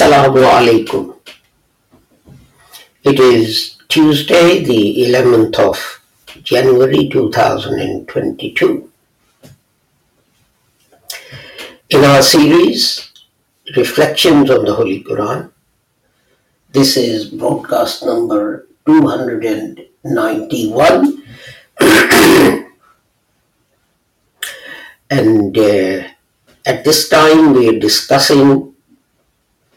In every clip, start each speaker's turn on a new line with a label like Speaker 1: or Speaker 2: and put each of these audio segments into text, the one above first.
Speaker 1: Assalamu alaikum. It is Tuesday, the 11th of January 2022. In our series, Reflections on the Holy Quran, this is broadcast number 291. and uh, at this time, we are discussing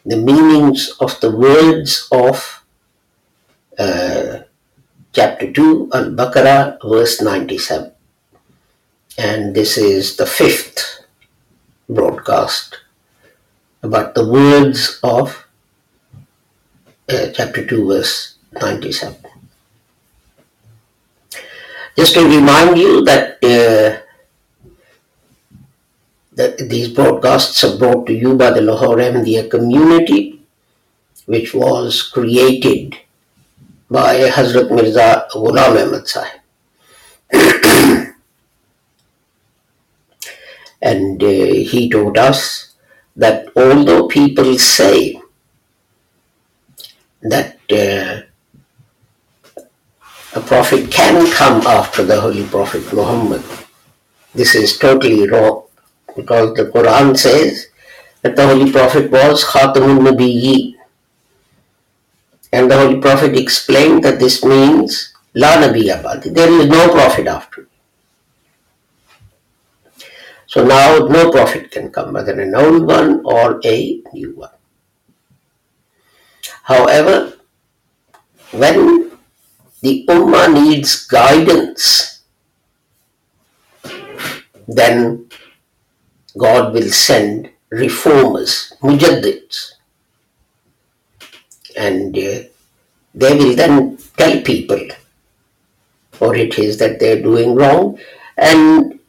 Speaker 1: the meanings of the words of uh, chapter 2 Al Baqarah, verse 97. And this is the fifth broadcast about the words of uh, chapter 2, verse 97. Just to remind you that uh, that these broadcasts are brought to you by the Lahore Ahmadiyya community, which was created by Hazrat Mirza Ghulam Ahmad Sahib. and uh, he told us that although people say that uh, a prophet can come after the Holy Prophet Muhammad, this is totally wrong because the Quran says that the Holy Prophet was Khatamun Nabiyyi. And the Holy Prophet explained that this means La Nabi Abadi. There is no prophet after me. So now no prophet can come, whether an old one or a new one. However, when the Ummah needs guidance, then God will send reformers, mujaddids, and uh, they will then tell people what it is that they're doing wrong, and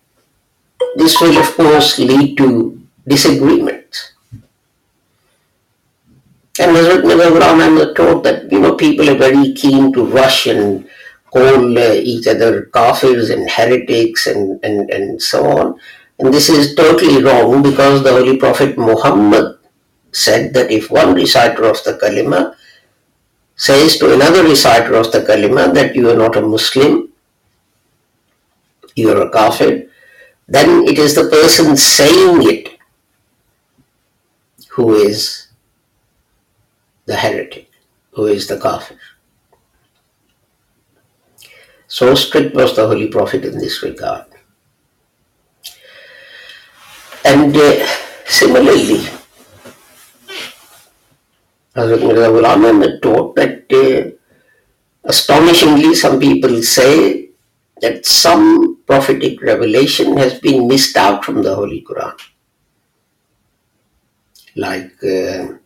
Speaker 1: this will, of course, lead to disagreements. And Hazrat Mirza Ghulam Ahmad taught that you know people are very keen to rush and call uh, each other kafirs and heretics and, and, and so on. And this is totally wrong because the Holy Prophet Muhammad said that if one reciter of the kalima says to another reciter of the kalima that you are not a Muslim, you are a kafir, then it is the person saying it who is the heretic, who is the kafir. So strict was the Holy Prophet in this regard. And uh, similarly, Hazrat Mirza Ghulam taught that uh, astonishingly some people say that some prophetic revelation has been missed out from the Holy Quran. Like uh,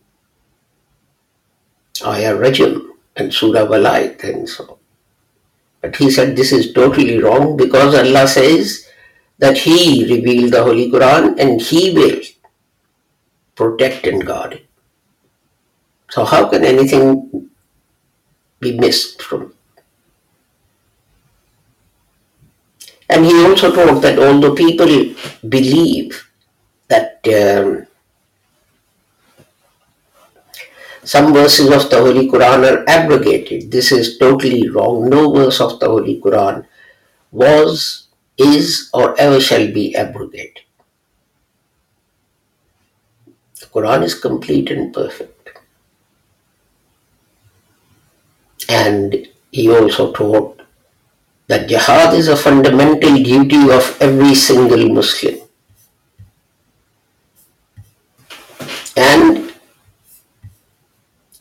Speaker 1: Ayah Rajam and Surah Walayat and so on. But he said this is totally wrong because Allah says that He revealed the Holy Quran and He will protect and guard it. So, how can anything be missed from? And he also taught that although people believe that um, some verses of the Holy Quran are abrogated, this is totally wrong. No verse of the Holy Quran was is or ever shall be abrogated. The Quran is complete and perfect. And he also taught that jihad is a fundamental duty of every single Muslim. And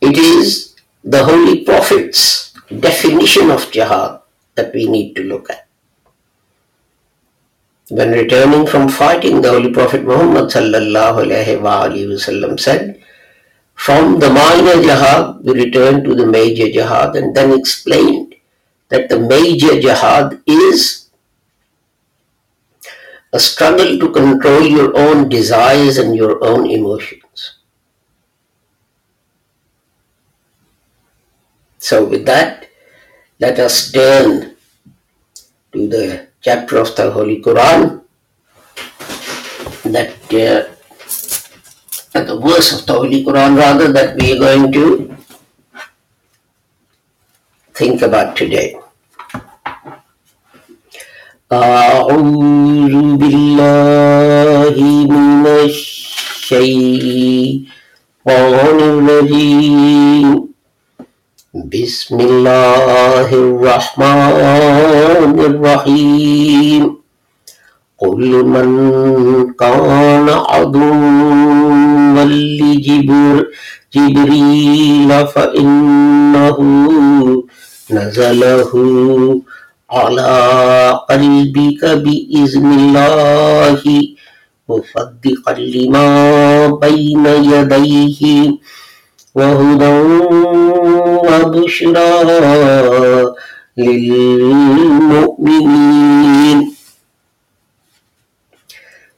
Speaker 1: it is the Holy Prophet's definition of jihad that we need to look at. When returning from fighting, the Holy Prophet Muhammad wasallam said From the minor jihad, we return to the major jihad and then explained that the major jihad is a struggle to control your own desires and your own emotions. So, with that, let us turn to the chapter of the Holy Quran that uh, the verse of the Holy Quran rather that we are going to think about today. أعوذ بالله من الشيطان الرجيم بسم الله الرحمن الرحيم قل من كان عدوا لجبر جبريل فإنه نزله على قلبك بإذن الله مصدقا لما بين يديه وهدى وبشرى للمؤمنين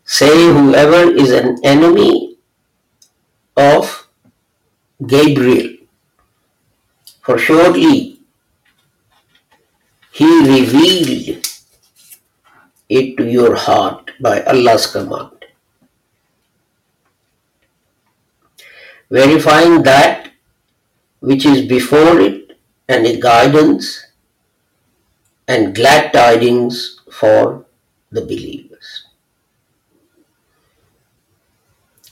Speaker 1: Say whoever is an enemy of Gabriel, for shortly he revealed it to your heart by Allah's command. Verifying that which is before it and a guidance and glad tidings for the believers.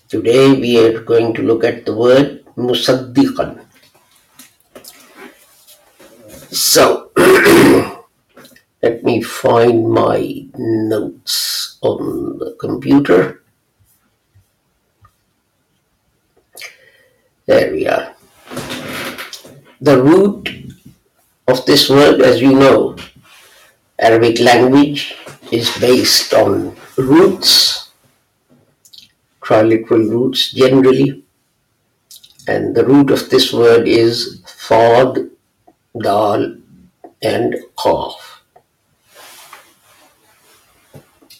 Speaker 1: Today we are going to look at the word musaddiqan. So, let me find my notes on the computer. There we are. The root of this word, as you know, Arabic language is based on roots, triliteral roots generally, and the root of this word is sad, dal, and qaf.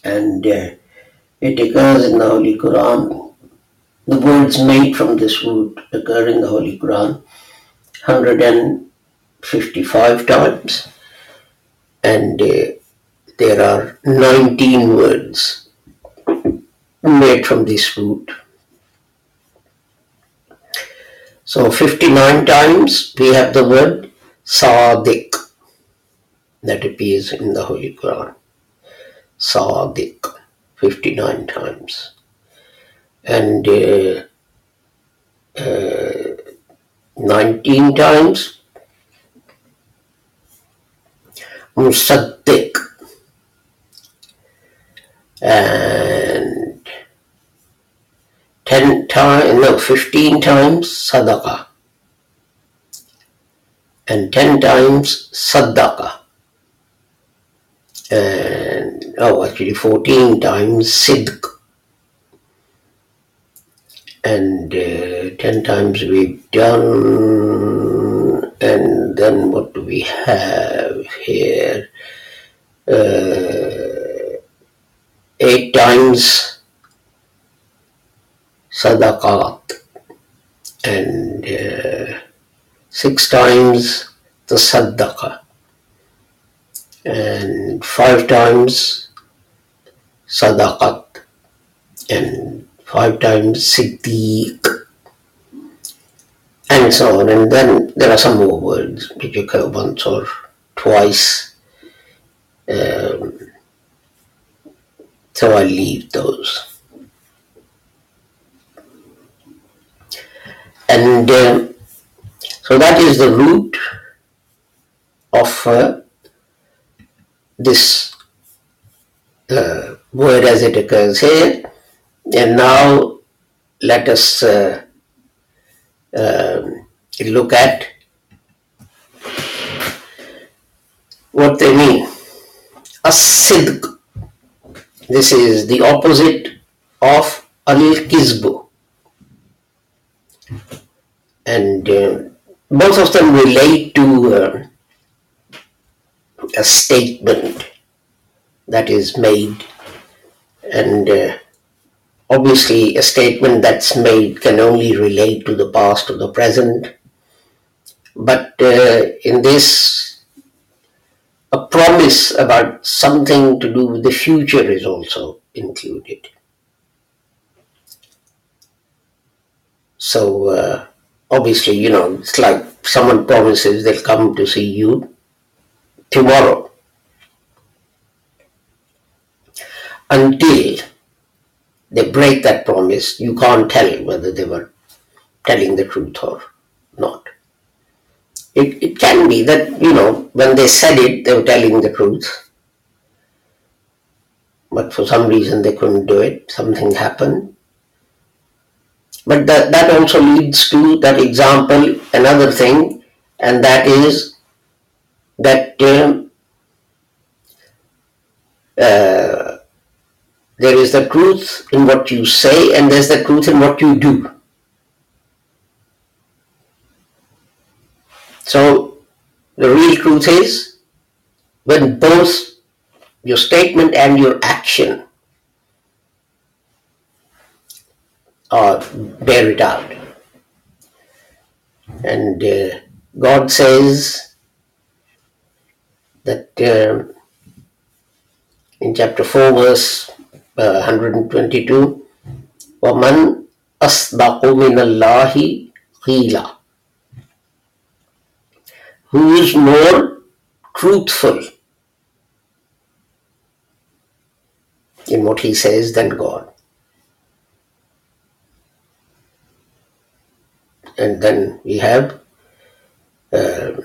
Speaker 1: And uh, it occurs in the Holy Quran. The words made from this root occur in the Holy Quran 155 times, and uh, there are 19 words made from this root. So 59 times we have the word Sadiq that appears in the Holy Quran. Sadiq 59 times. And uh, uh, 19 times? Musaddiq and 10 times, no, 15 times Sadaqa. And 10 times Saddaqa and oh actually 14 times Sidq and uh, 10 times we've done and then what do we have here uh, 8 times sadaqat and uh, 6 times the saddaqa and 5 times sadaqat and five times Siddiq, and so on. And then there are some more words which occur once or twice. Um, so I leave those. And um, so that is the root of uh, this uh, word as it occurs here. And now let us uh, um, look at what they mean. As-sidq. This is the opposite of al-kizbu. and uh, both of them relate to uh, a statement that is made, and uh, obviously, a statement that's made can only relate to the past or the present. But uh, in this, a promise about something to do with the future is also included. So, uh, obviously, you know, it's like someone promises they'll come to see you tomorrow. Until they break that promise, you can't tell whether they were telling the truth or not. It, it can be that, you know, when they said it, they were telling the truth. But for some reason they couldn't do it, something happened. But that, that also leads to that example, another thing, and that is that um, uh, there is the truth in what you say and there's the truth in what you do. So the real truth is when both your statement and your action are bear it out. And uh, God says that um in chapter 4, verse uh, 122, وَمَنْ أَصْدَقُ مِنَ اللَّهِ قِيلًا Who is more truthful in what he says than God? And then we have um,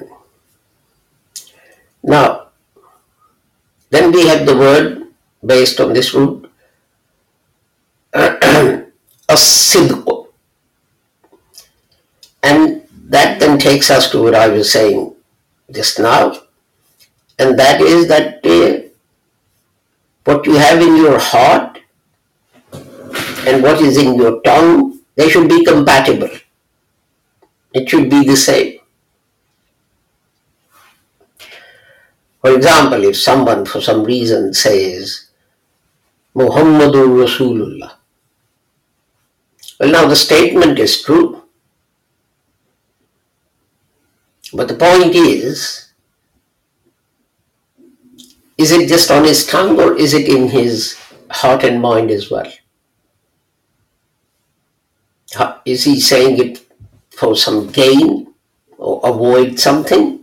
Speaker 1: now then we have the word based on this root asidq and that then takes us to what I was saying just now. And that is that uh, what you have in your heart and what is in your tongue they should be compatible. It should be the same. For example, if someone for some reason says Muhammadur Rasulullah, well, now the statement is true. But the point is, is it just on his tongue or is it in his heart and mind as well? Is he saying it for some gain or avoid something?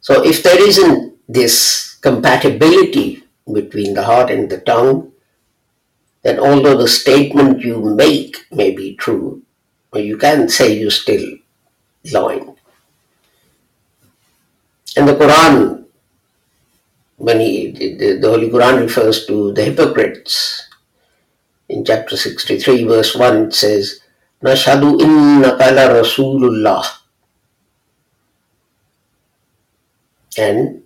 Speaker 1: So if there isn't this compatibility between the heart and the tongue, then although the statement you make may be true, you can say you're still lying. And the Quran, when he, the, the Holy Quran refers to the hypocrites, in chapter 63, verse 1, it says, Nashadu innaka la Rasulullah. And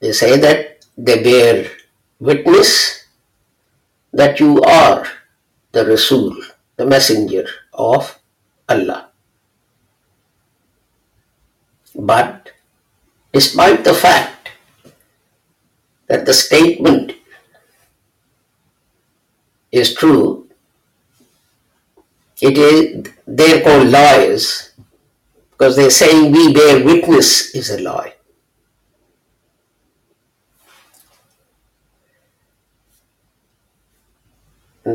Speaker 1: they say that they bear witness that you are the Rasul, the messenger of Allah. But despite the fact that the statement is true, it is they're called liars because they're saying we bear witness is a lie.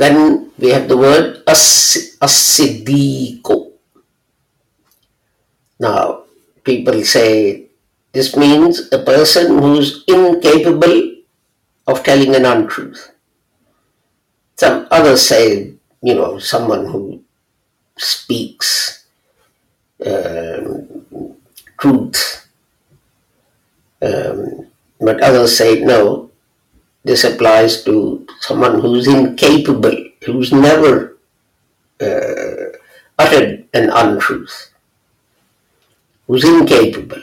Speaker 1: Then we have the word as- asidiko. Now, people say this means a person who's incapable of telling an untruth. Some others say, you know, someone who speaks um, truth. Um, but others say, no, this applies to someone who's incapable, who's never uh, uttered an untruth, who's incapable.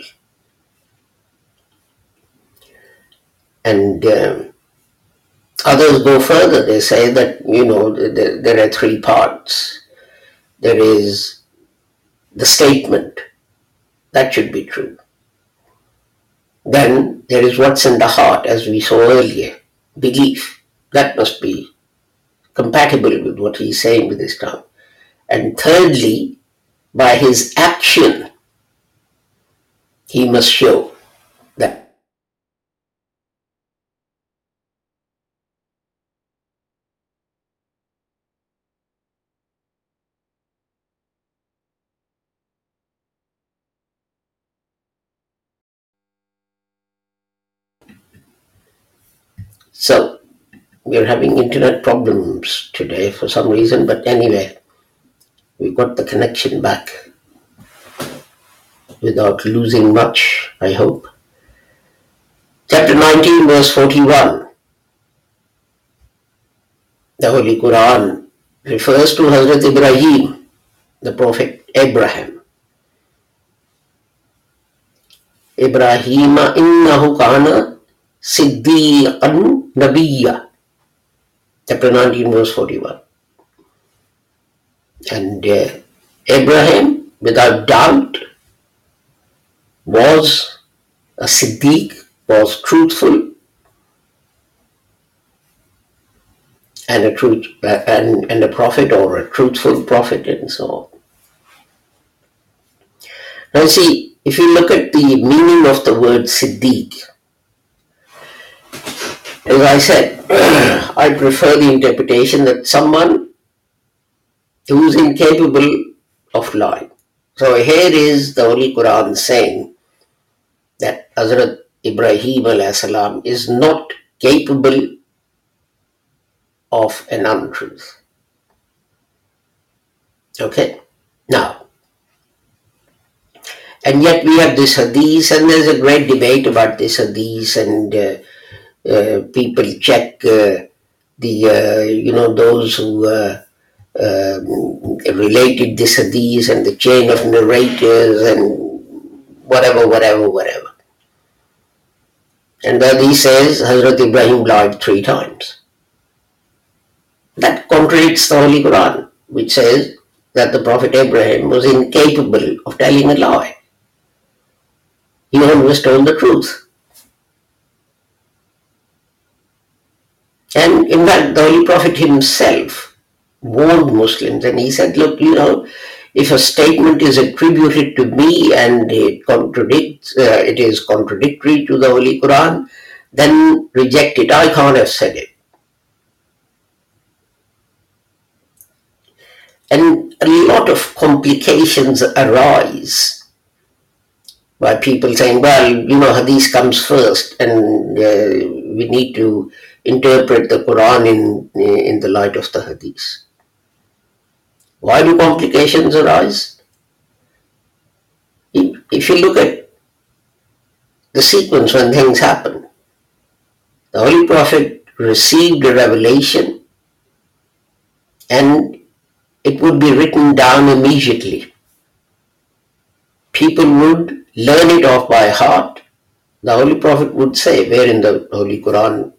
Speaker 1: And um, others go further. They say that, you know, th- th- there are three parts. there is the statement. That should be true. Then there is what's in the heart, as we saw earlier, belief. That must be compatible with what he's saying with his tongue. And thirdly, by his action, he must show so we're having internet problems today for some reason, but anyway, we got the connection back without losing much, I hope. Chapter 19, verse 41. The Holy Quran refers to Hazrat Ibrahim, the Prophet Abraham. Ibrahim innahu kana siddiqan nabiyya. Chapter 19, verse 41. And uh, Abraham, without doubt, was a Siddiq, was truthful, and a truth uh, and, and a prophet or a truthful prophet and so on. Now see, if you look at the meaning of the word Siddiq, as I said, I prefer the interpretation that someone who is incapable of lying. So here is the Holy Quran saying that Hazrat Ibrahim salam is not capable of an untruth. Okay, now, and yet we have this hadith, and there's a great debate about this hadith, and uh, people check uh, the, uh, you know, those who uh, um, related this hadith and the chain of narrators and whatever, whatever, whatever. And the hadith says Hazrat Ibrahim lied three times. That contradicts the Holy Quran, which says that the Prophet Abraham was incapable of telling a lie. He always told the truth. And in fact, the Holy Prophet himself warned Muslims and he said, Look, you know, if a statement is attributed to me and it contradicts, uh, it is contradictory to the Holy Quran, then reject it. I can't have said it. And a lot of complications arise by people saying, well, you know, Hadith comes first and uh, we need to interpret the Quran in, in the light of the Hadith. Why do complications arise? If you look at the sequence when things happen, the Holy Prophet received a revelation and it would be written down immediately. People would learn it off by heart. The Holy Prophet would say where in the Holy Quran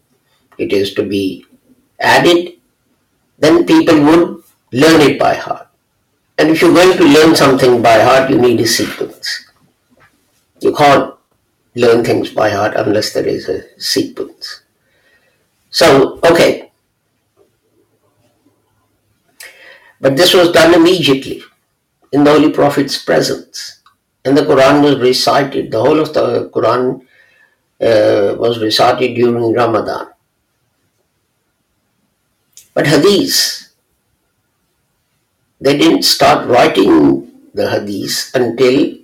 Speaker 1: it is to be added, then people would learn it by heart. And if you're going to learn something by heart, you need a sequence. You can't learn things by heart unless there is a sequence. So, okay. But this was done immediately in the Holy Prophet's presence. And the Quran was recited, the whole of the Quran uh, was recited during Ramadan. But hadith, they didn't start writing the hadith until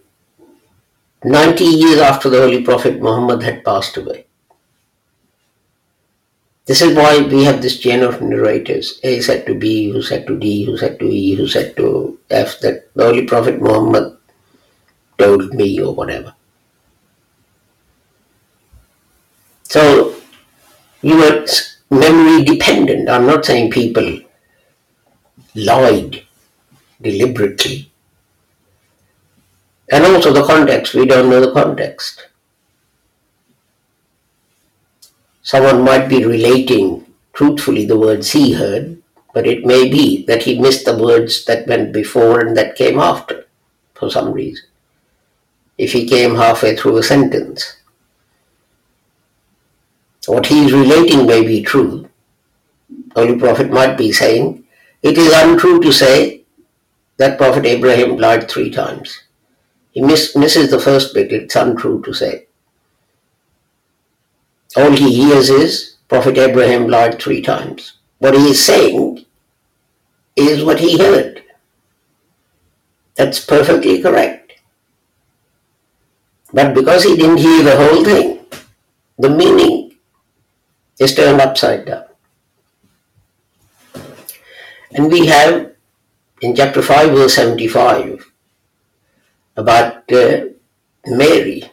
Speaker 1: 90 years after the Holy Prophet Muhammad had passed away. This is why we have this chain of narrators. A said to B, who said to D, who said to E, who said to F, that the Holy Prophet Muhammad told me or whatever. So, you were memory dependent. I'm not saying people lied deliberately. And also the context, we don't know the context. Someone might be relating truthfully the words he heard, but it may be that he missed the words that went before and that came after for some reason. If he came halfway through a sentence, what he is relating may be true. Holy Prophet might be saying, it is untrue to say that Prophet Abraham lied three times. He miss, misses the first bit, it's untrue to say. All he hears is Prophet Abraham lied three times. What he is saying is what he heard. That's perfectly correct. But because he didn't hear the whole thing, the meaning is turned upside down. And we have in chapter 5, verse 75, about uh, Mary,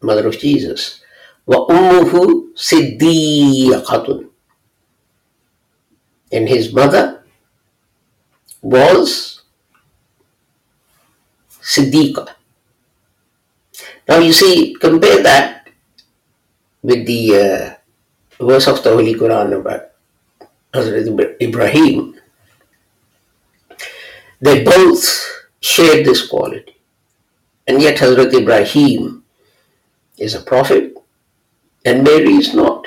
Speaker 1: mother of Jesus. وَأُمُّهُ صِدِّيقَةٌ And his mother was Siddiqa. Now you see, compare that with the uh, verse of the Holy Quran about Hazrat Ibrahim. They both shared this quality. And yet Hazrat Ibrahim is a prophet and Mary is not.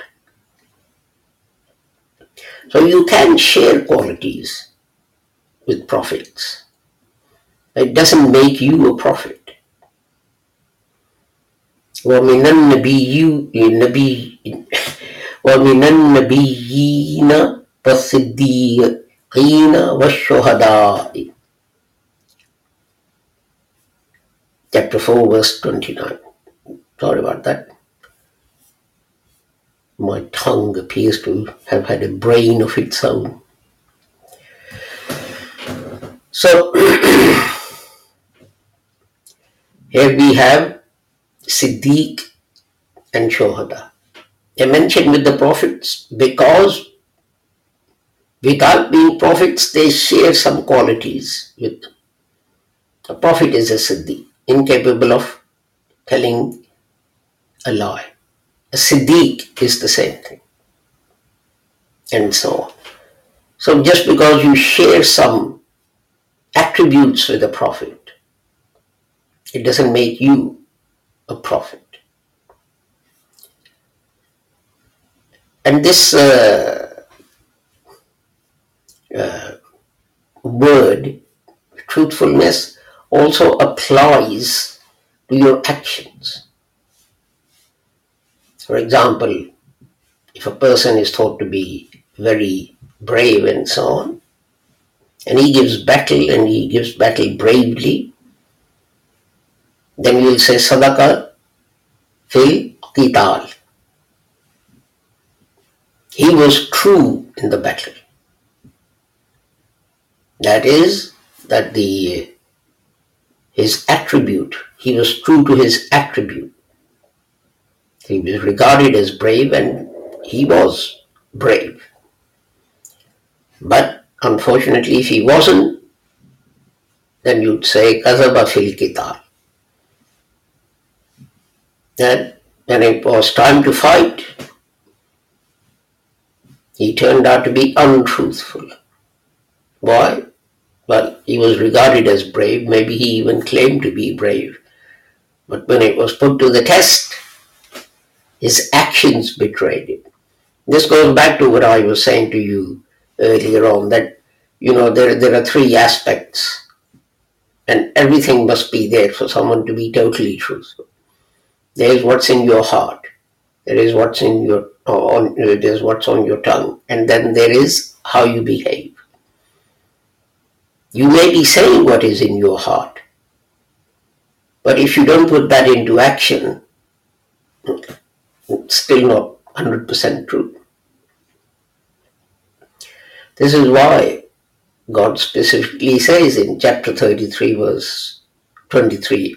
Speaker 1: So you can share qualities with prophets. It doesn't make you a prophet. ومن النبي النبي ومن النبيين والصديقين والشهداء chapter 4 verse 29 sorry about that my tongue appears to have had a brain of its own so here we have Siddiq and Shohada. They're mentioned with the prophets because without being prophets, they share some qualities with them. A prophet is a Siddiq, incapable of telling a lie. A Siddiq is the same thing. And so on. So just because you share some attributes with a prophet, it doesn't make you a prophet. And this uh, uh, word, truthfulness, also applies to your actions. For example, if a person is thought to be very brave and so on, and he gives battle and he gives battle bravely, then we will say Sadaka fil qital. He was true in the battle. That is, that the his attribute, he was true to his attribute. He was regarded as brave and he was brave. But unfortunately, if he wasn't, then you'd say Kazaba fil qital. That when it was time to fight, he turned out to be untruthful. Why? Well, he was regarded as brave, maybe he even claimed to be brave. But when it was put to the test, his actions betrayed it. This goes back to what I was saying to you earlier on that, you know, there, there are three aspects, and everything must be there for someone to be totally truthful. There is what's in your heart, there is what's in your on there's what's on your tongue, and then there is how you behave. You may be saying what is in your heart, but if you don't put that into action, it's still not 100% true. This is why God specifically says in chapter 33, verse 23,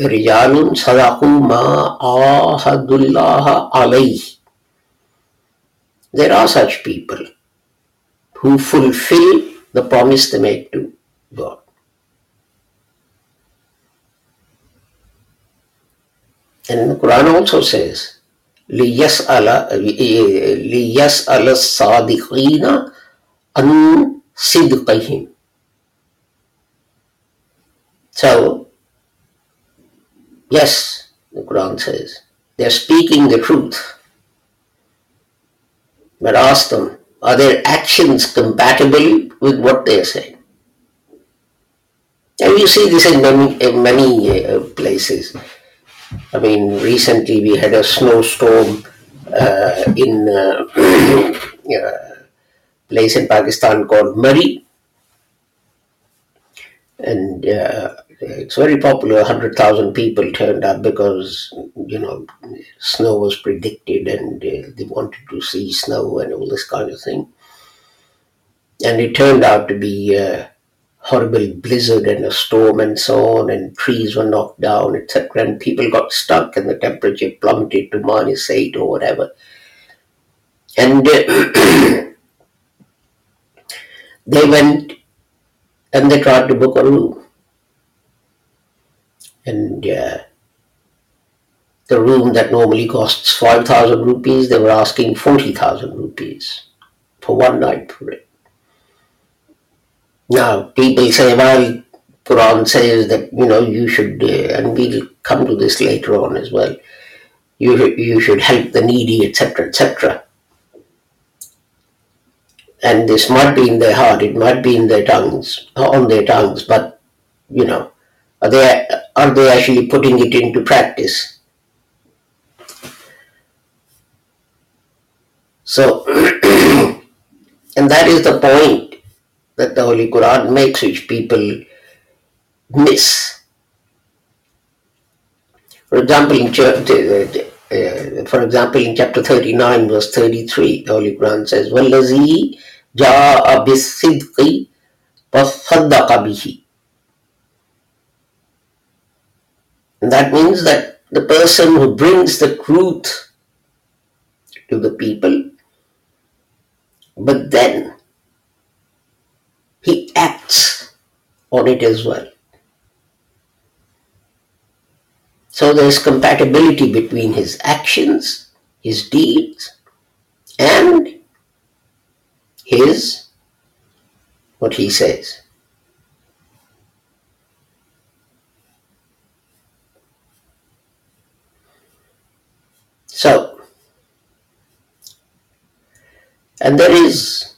Speaker 1: رجال صدقوا ما عاهدوا الله عليه there are such people who fulfill the promise they make to God. And the Quran also says, لِيَسْأَلَ لِيَسْأَلَ الصَّادِقِينَ عن صدقهم. So, yes, the Quran says, they're speaking the truth. But ask them, are their actions compatible with what they're saying? And you see this in many, in many uh, places. I mean, recently we had a snowstorm uh, in uh, a place in Pakistan called Murree. And uh, it's very popular. 100,000 people turned up because, you know, snow was predicted and uh, they wanted to see snow and all this kind of thing. And it turned out to be a horrible blizzard and a storm and so on, and trees were knocked down, etc. And people got stuck, and the temperature plummeted to minus eight or whatever. And uh, they went and they tried to book a room. And uh, the room that normally costs 5,000 rupees, they were asking 40,000 rupees for one night for it. Now, people say, well, Quran says that, you know, you should, uh, and we'll come to this later on as well, you, you should help the needy, etc., etc. And this might be in their heart, it might be in their tongues, on their tongues, but, you know, are they, are they actually putting it into practice? So, and that is the point that the Holy Quran makes, which people miss. For example, in chap- uh, for example, in chapter 39, verse 33, the Holy Quran says, وَالَّذِي جَاءَ بِالصِّدْقِ وَصَدَّقَ بِهِ That means that the person who brings the truth to the people, but then he acts on it as well. So there's compatibility between his actions, his deeds, and his what he says. So, and there is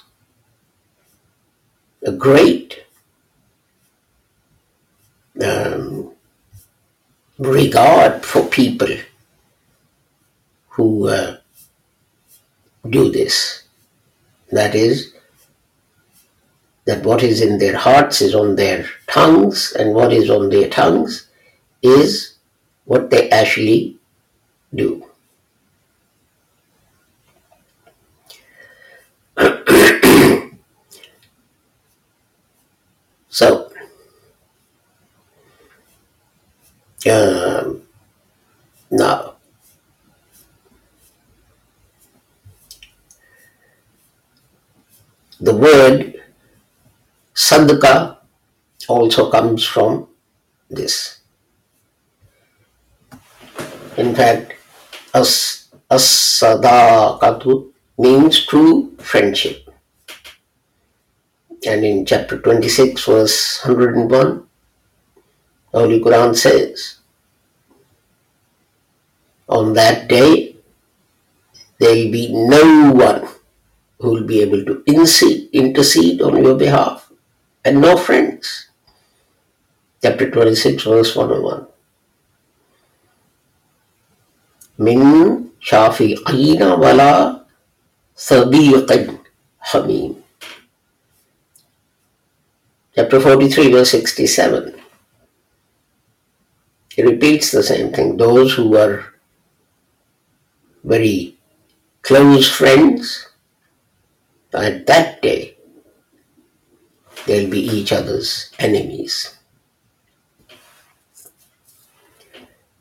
Speaker 1: a great um, regard for people who uh, do this. That is, that what is in their hearts is on their tongues, and what is on their tongues is what they actually do. So, um, now, the word sadqa also comes from this. In fact, as as-sadaqatu means true friendship. And in chapter 26, verse 101, Holy Quran says, On that day, there will be no one who will be able to intercede, intercede on your behalf, and no friends. Chapter 26, verse 101. Min shafi'ina wala sadiqin hamim. Chapter 43, verse 67. He repeats the same thing. Those who are very close friends, at that day, they'll be each other's enemies.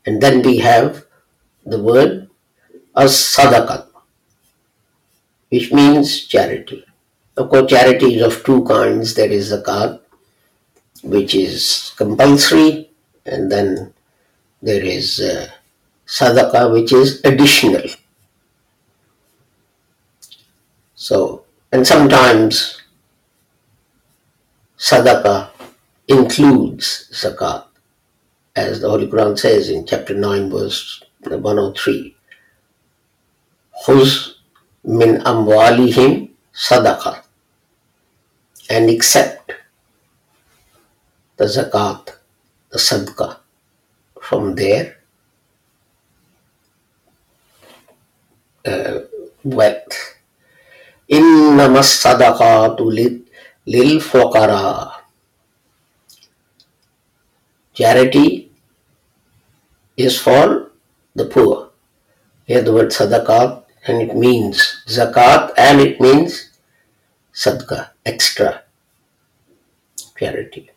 Speaker 1: And then we have the word as sadaqat, which means charity. Of course, charity is of two kinds. There is zakat, which is compulsory, and then there is uh, which is additional. So, and sometimes sadaqah includes zakat, as the Holy Quran says in chapter 9, verse 103. Khuz min amwalihim sadaqah and accept the zakat, the sadaqah from their uh, wealth. إنما الصدقات للفقراء Charity is for the poor. Here the word sadaqat and it means zakat and it means sadqa, extra charity.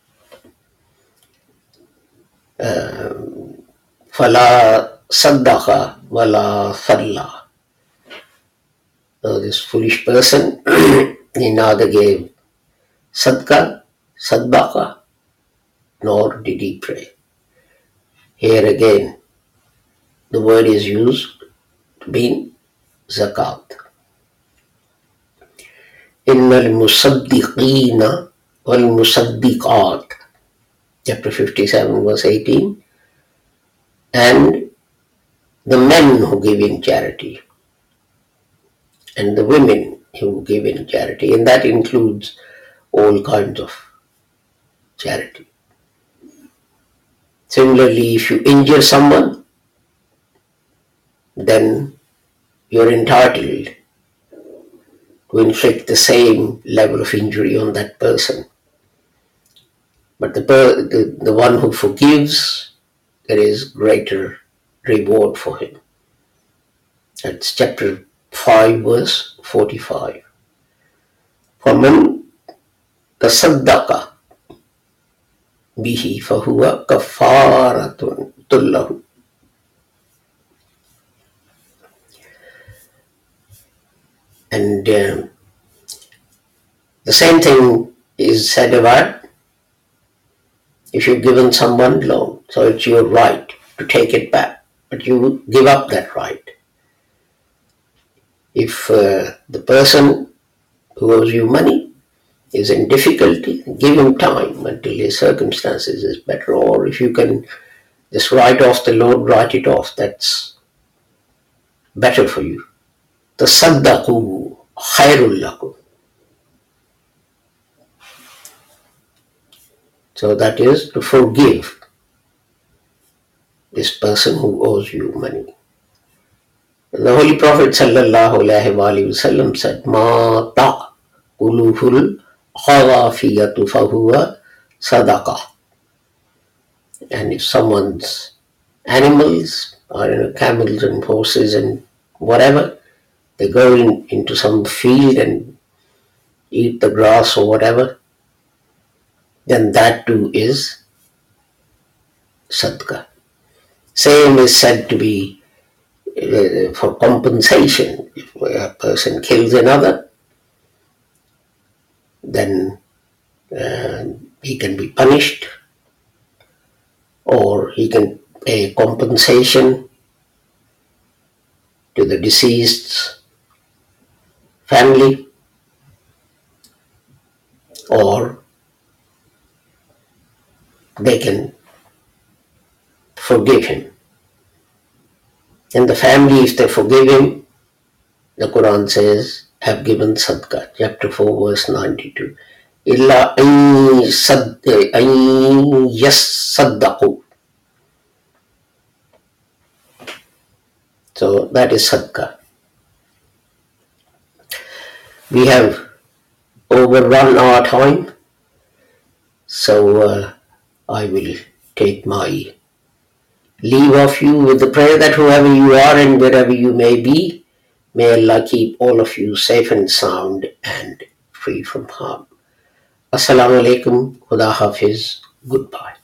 Speaker 1: Fala saddaqa wala falla. So this foolish person, he neither gave sadqa, saddaqa, nor did he pray. Here again, the word is used to mean zakat. إن المصدقين والمصدقات chapter 57 verse 18 and the men who give in charity and the women who give in charity and that includes all kinds of charity similarly if you injure someone then you're entitled to inflict the same level of injury on that person. But the, the, the one who forgives, there is greater reward for him. That's chapter 5, verse 45. For man tasaddaka bihi fahuwa kafaratun tullahu. And uh, the same thing is said about if you've given someone loan, so it's your right to take it back, but you give up that right. If uh, the person who owes you money is in difficulty, give him time until his circumstances is better, or if you can just write off the loan, write it off. That's better for you. The tasaddaqu khairul lakum. So that is to forgive this person who owes you money. The Holy Prophet wasallam said, "Ma ta'uluhul khawafiyatu fahuwa sadaqah." And if someone's animals or you know, camels and horses and whatever, they go in, into some field and eat the grass or whatever, then that too is sadqa. Same is said to be uh, for compensation. If a person kills another, then uh, he can be punished or he can pay compensation to the deceased's family or they can forgive him. And the family, if they forgive him, the Quran says, have given sadaqah, chapter 4, verse 92. إلا أن يصدقوا So that is sadaqah. We have overrun our time, so uh, I will take my leave of you with the prayer that whoever you are and wherever you may be, may Allah keep all of you safe and sound and free from harm. Assalamu alaikum, Khuda Hafiz, goodbye.